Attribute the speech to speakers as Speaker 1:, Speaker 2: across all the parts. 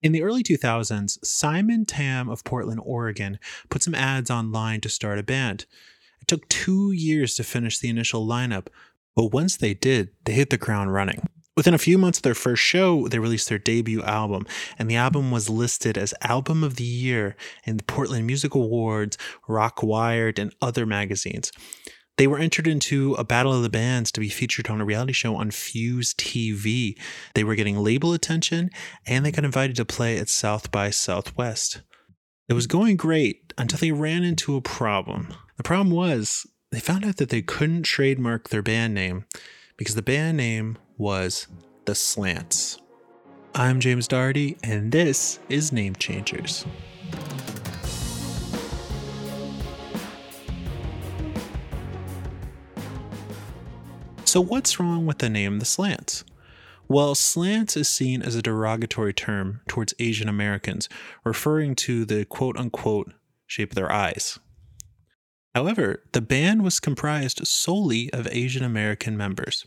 Speaker 1: In the early 2000s, Simon Tam of Portland, Oregon, put some ads online to start a band. It took two years to finish the initial lineup, but once they did, they hit the ground running. Within a few months of their first show, they released their debut album, and the album was listed as Album of the Year in the Portland Music Awards, Rock Wired, and other magazines. They were entered into a battle of the bands to be featured on a reality show on Fuse TV. They were getting label attention and they got invited to play at South by Southwest. It was going great until they ran into a problem. The problem was they found out that they couldn't trademark their band name because the band name was The Slants. I'm James Doherty, and this is Name Changers. So, what's wrong with the name The Slants? Well, slants is seen as a derogatory term towards Asian Americans, referring to the quote unquote shape of their eyes. However, the band was comprised solely of Asian American members.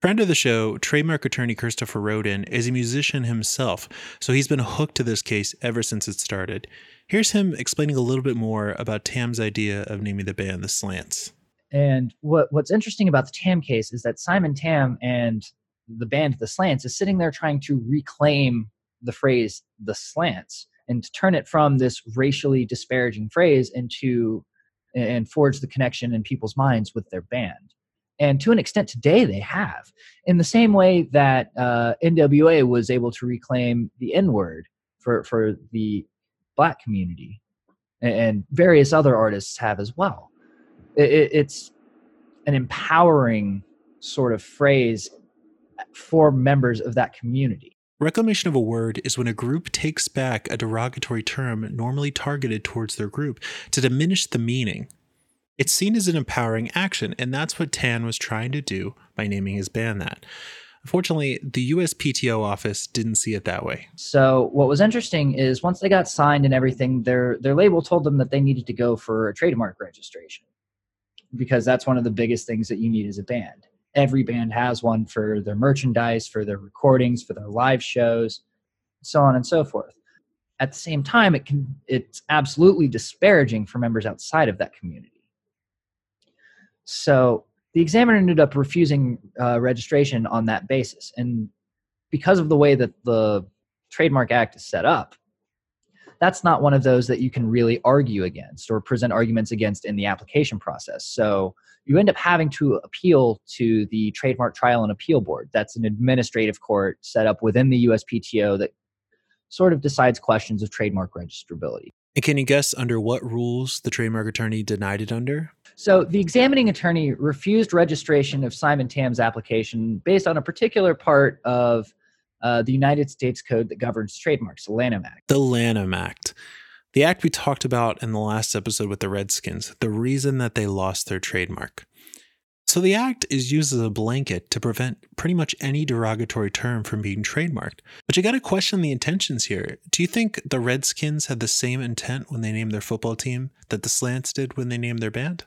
Speaker 1: Friend of the show, trademark attorney Christopher Roden, is a musician himself, so he's been hooked to this case ever since it started. Here's him explaining a little bit more about Tam's idea of naming the band the Slants.
Speaker 2: And what what's interesting about the Tam case is that Simon Tam and the band The Slants is sitting there trying to reclaim the phrase the slants and to turn it from this racially disparaging phrase into and forge the connection in people's minds with their band. And to an extent, today they have. In the same way that uh, NWA was able to reclaim the N word for, for the black community, and various other artists have as well it, it's an empowering sort of phrase for members of that community.
Speaker 1: Reclamation of a word is when a group takes back a derogatory term normally targeted towards their group to diminish the meaning. It's seen as an empowering action, and that's what Tam was trying to do by naming his band that. Unfortunately, the USPTO office didn't see it that way.
Speaker 2: So what was interesting is once they got signed and everything, their their label told them that they needed to go for a trademark registration because that's one of the biggest things that you need as a band. Every band has one for their merchandise, for their recordings, for their live shows, so on and so forth. At the same time, it can it's absolutely disparaging for members outside of that community. So the examiner ended up refusing uh, registration on that basis, and because of the way that the Trademark Act is set up, that's not one of those that you can really argue against or present arguments against in the application process. So you end up having to appeal to the Trademark Trial and Appeal Board. That's an administrative court set up within the USPTO that sort of decides questions of trademark registrability.
Speaker 1: And can you guess under what rules the trademark attorney denied it under?
Speaker 2: So the examining attorney refused registration of Simon Tam's application based on a particular part of uh, the United States Code that governs trademarks, the Lanham Act.
Speaker 1: The Lanham Act. The act we talked about in the last episode with the Redskins, the reason that they lost their trademark. So the act is used as a blanket to prevent pretty much any derogatory term from being trademarked. But you got to question the intentions here. Do you think the Redskins had the same intent when they named their football team that the Slants did when they named their band?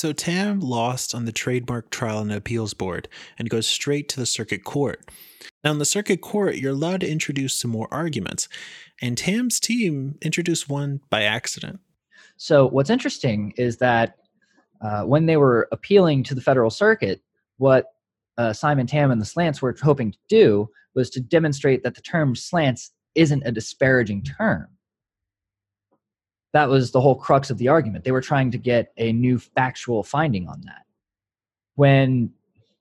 Speaker 1: So Tam lost on the Trademark Trial and Appeals Board and goes straight to the Circuit Court. Now, in the Circuit Court, you're allowed to introduce some more arguments, and Tam's team introduced one by accident.
Speaker 2: So, what's interesting is that uh, when they were appealing to the Federal Circuit, what uh, Simon Tam and the Slants were hoping to do was to demonstrate that the term slants isn't a disparaging term that was the whole crux of the argument. They were trying to get a new factual finding on that. When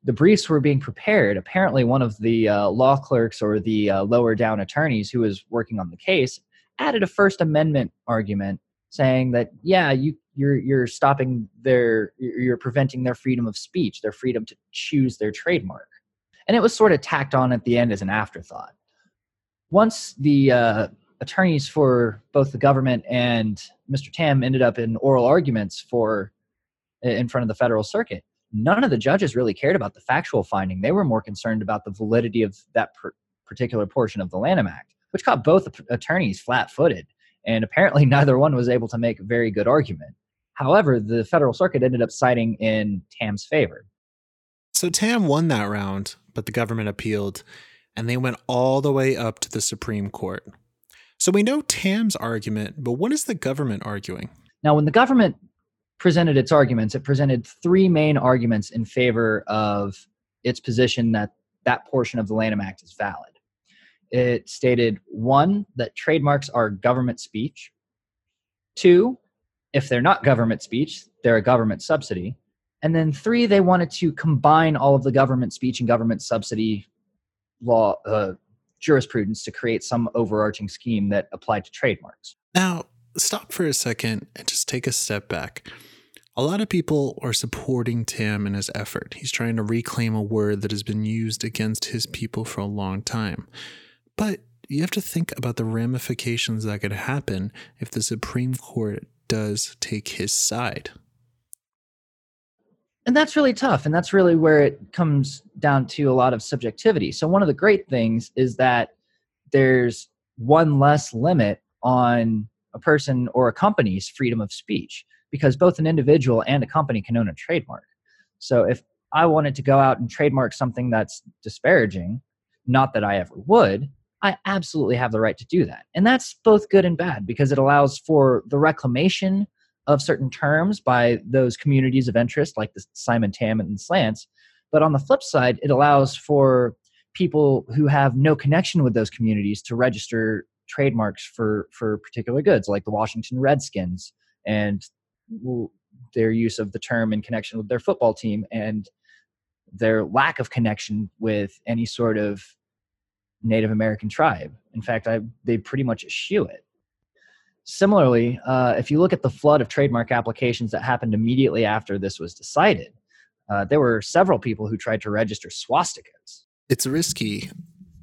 Speaker 2: the briefs were being prepared, apparently one of the uh, law clerks or the uh, lower down attorneys who was working on the case added a First Amendment argument saying that yeah, you you're you're stopping their you're preventing their freedom of speech, their freedom to choose their trademark, and it was sort of tacked on at the end as an afterthought. Once the uh, attorneys for both the government and Mr. Tam ended up in oral arguments for in front of the federal circuit. None of the judges really cared about the factual finding. They were more concerned about the validity of that per- particular portion of the Lanham Act, which caught both attorneys flat-footed, and apparently neither one was able to make a very good argument. However, the federal circuit ended up siding in Tam's favor.
Speaker 1: So Tam won that round, but the government appealed and they went all the way up to the Supreme Court. So we know Tam's argument, but what is the government arguing?
Speaker 2: Now, when the government presented its arguments, it presented three main arguments in favor of its position that that portion of the Lanham Act is valid. It stated one, that trademarks are government speech. Two, if they're not government speech, they're a government subsidy. And then three, they wanted to combine all of the government speech and government subsidy law uh, jurisprudence to create some overarching scheme that applied to trademarks.
Speaker 1: Now, stop for a second and just take a step back. A lot of people are supporting Tim in his effort. He's trying to reclaim a word that has been used against his people for a long time. But you have to think about the ramifications that could happen if the Supreme Court does take his side.
Speaker 2: And that's really tough. And that's really where it comes down to a lot of subjectivity. So, one of the great things is that there's one less limit on a person or a company's freedom of speech because both an individual and a company can own a trademark. So, if I wanted to go out and trademark something that's disparaging, not that I ever would, I absolutely have the right to do that. And that's both good and bad because it allows for the reclamation of certain terms by those communities of interest like the Simon Tam and Slants. But on the flip side, it allows for people who have no connection with those communities to register trademarks for for particular goods like the Washington Redskins and their use of the term in connection with their football team and their lack of connection with any sort of Native American tribe. In fact, I, they pretty much eschew it. Similarly, uh, if you look at the flood of trademark applications that happened immediately after this was decided, uh, there were several people who tried to register swastikas.
Speaker 1: It's risky.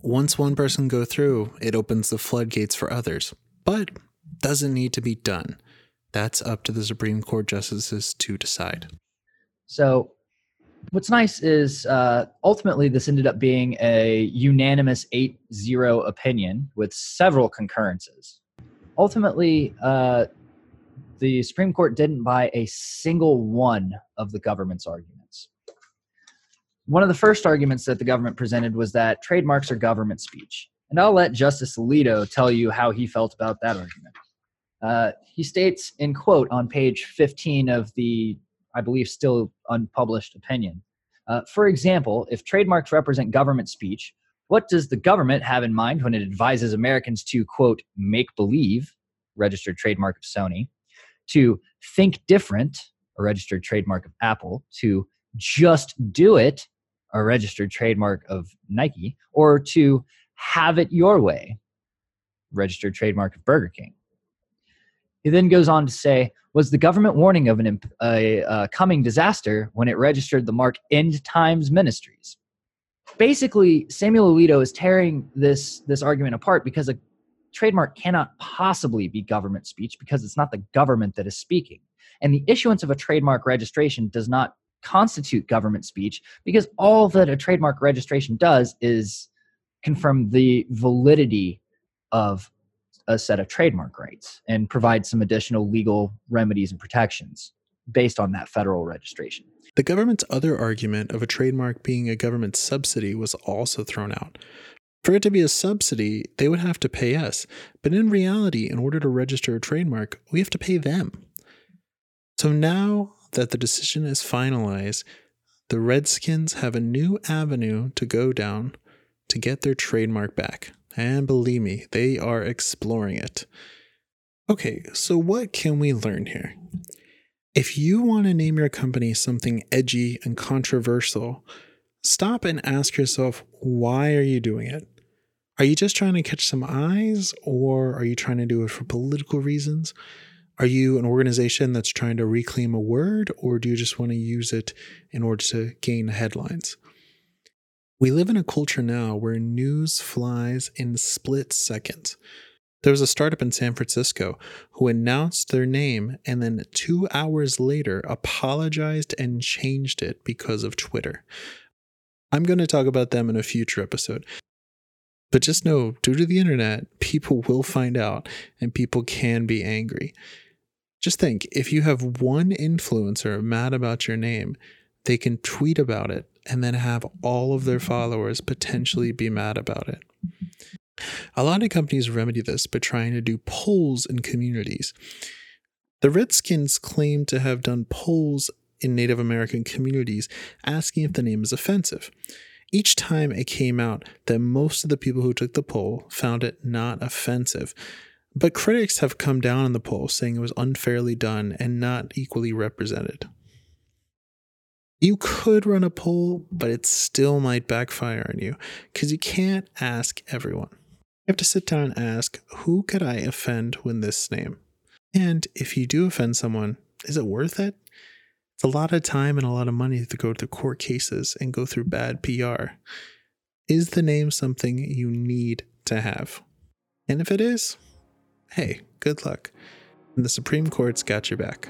Speaker 1: Once one person go through, it opens the floodgates for others, but doesn't need to be done. That's up to the Supreme Court justices to decide.
Speaker 2: So, what's nice is uh, ultimately this ended up being a unanimous 8-0 opinion with several concurrences ultimately uh, the supreme court didn't buy a single one of the government's arguments one of the first arguments that the government presented was that trademarks are government speech and i'll let justice alito tell you how he felt about that argument uh, he states in quote on page 15 of the I believe, still unpublished opinion. Uh, for example, if trademarks represent government speech, what does the government have in mind when it advises Americans to, quote, make believe, registered trademark of Sony, to think different, a registered trademark of Apple, to just do it, a registered trademark of Nike, or to have it your way, registered trademark of Burger King? He then goes on to say, was the government warning of an, a, a coming disaster when it registered the mark End Times Ministries. Basically, Samuel Alito is tearing this, this argument apart because a trademark cannot possibly be government speech because it's not the government that is speaking. And the issuance of a trademark registration does not constitute government speech because all that a trademark registration does is confirm the validity of a set of trademark rights and provide some additional legal remedies and protections based on that federal registration.
Speaker 1: The government's other argument of a trademark being a government subsidy was also thrown out. For it to be a subsidy, they would have to pay us. But in reality, in order to register a trademark, we have to pay them. So now that the decision is finalized, the Redskins have a new avenue to go down to get their trademark back. And believe me, they are exploring it. Okay, so what can we learn here? If you want to name your company something edgy and controversial, stop and ask yourself, why are you doing it? Are you just trying to catch some eyes, or are you trying to do it for political reasons? Are you an organization that's trying to reclaim a word, or do you just want to use it in order to gain headlines? We live in a culture now where news flies in split seconds. There was a startup in San Francisco who announced their name and then two hours later apologized and changed it because of Twitter. I'm going to talk about them in a future episode. But just know, due to the internet, people will find out and people can be angry. Just think if you have one influencer mad about your name, they can tweet about it and then have all of their followers potentially be mad about it. A lot of companies remedy this by trying to do polls in communities. The Redskins claim to have done polls in Native American communities asking if the name is offensive. Each time it came out that most of the people who took the poll found it not offensive. But critics have come down on the poll, saying it was unfairly done and not equally represented. You could run a poll, but it still might backfire on you because you can't ask everyone. You have to sit down and ask, who could I offend with this name? And if you do offend someone, is it worth it? It's a lot of time and a lot of money to go to court cases and go through bad PR. Is the name something you need to have? And if it is, hey, good luck. And the Supreme Court's got your back.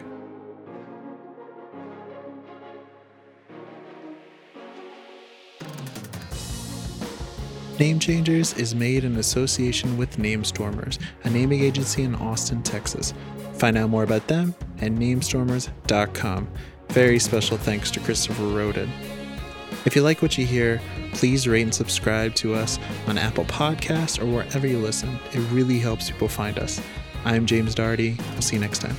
Speaker 1: Name Changers is made in association with Namestormers, a naming agency in Austin, Texas. Find out more about them at namestormers.com. Very special thanks to Christopher Roden. If you like what you hear, please rate and subscribe to us on Apple Podcasts or wherever you listen. It really helps people find us. I'm James Darty. I'll see you next time.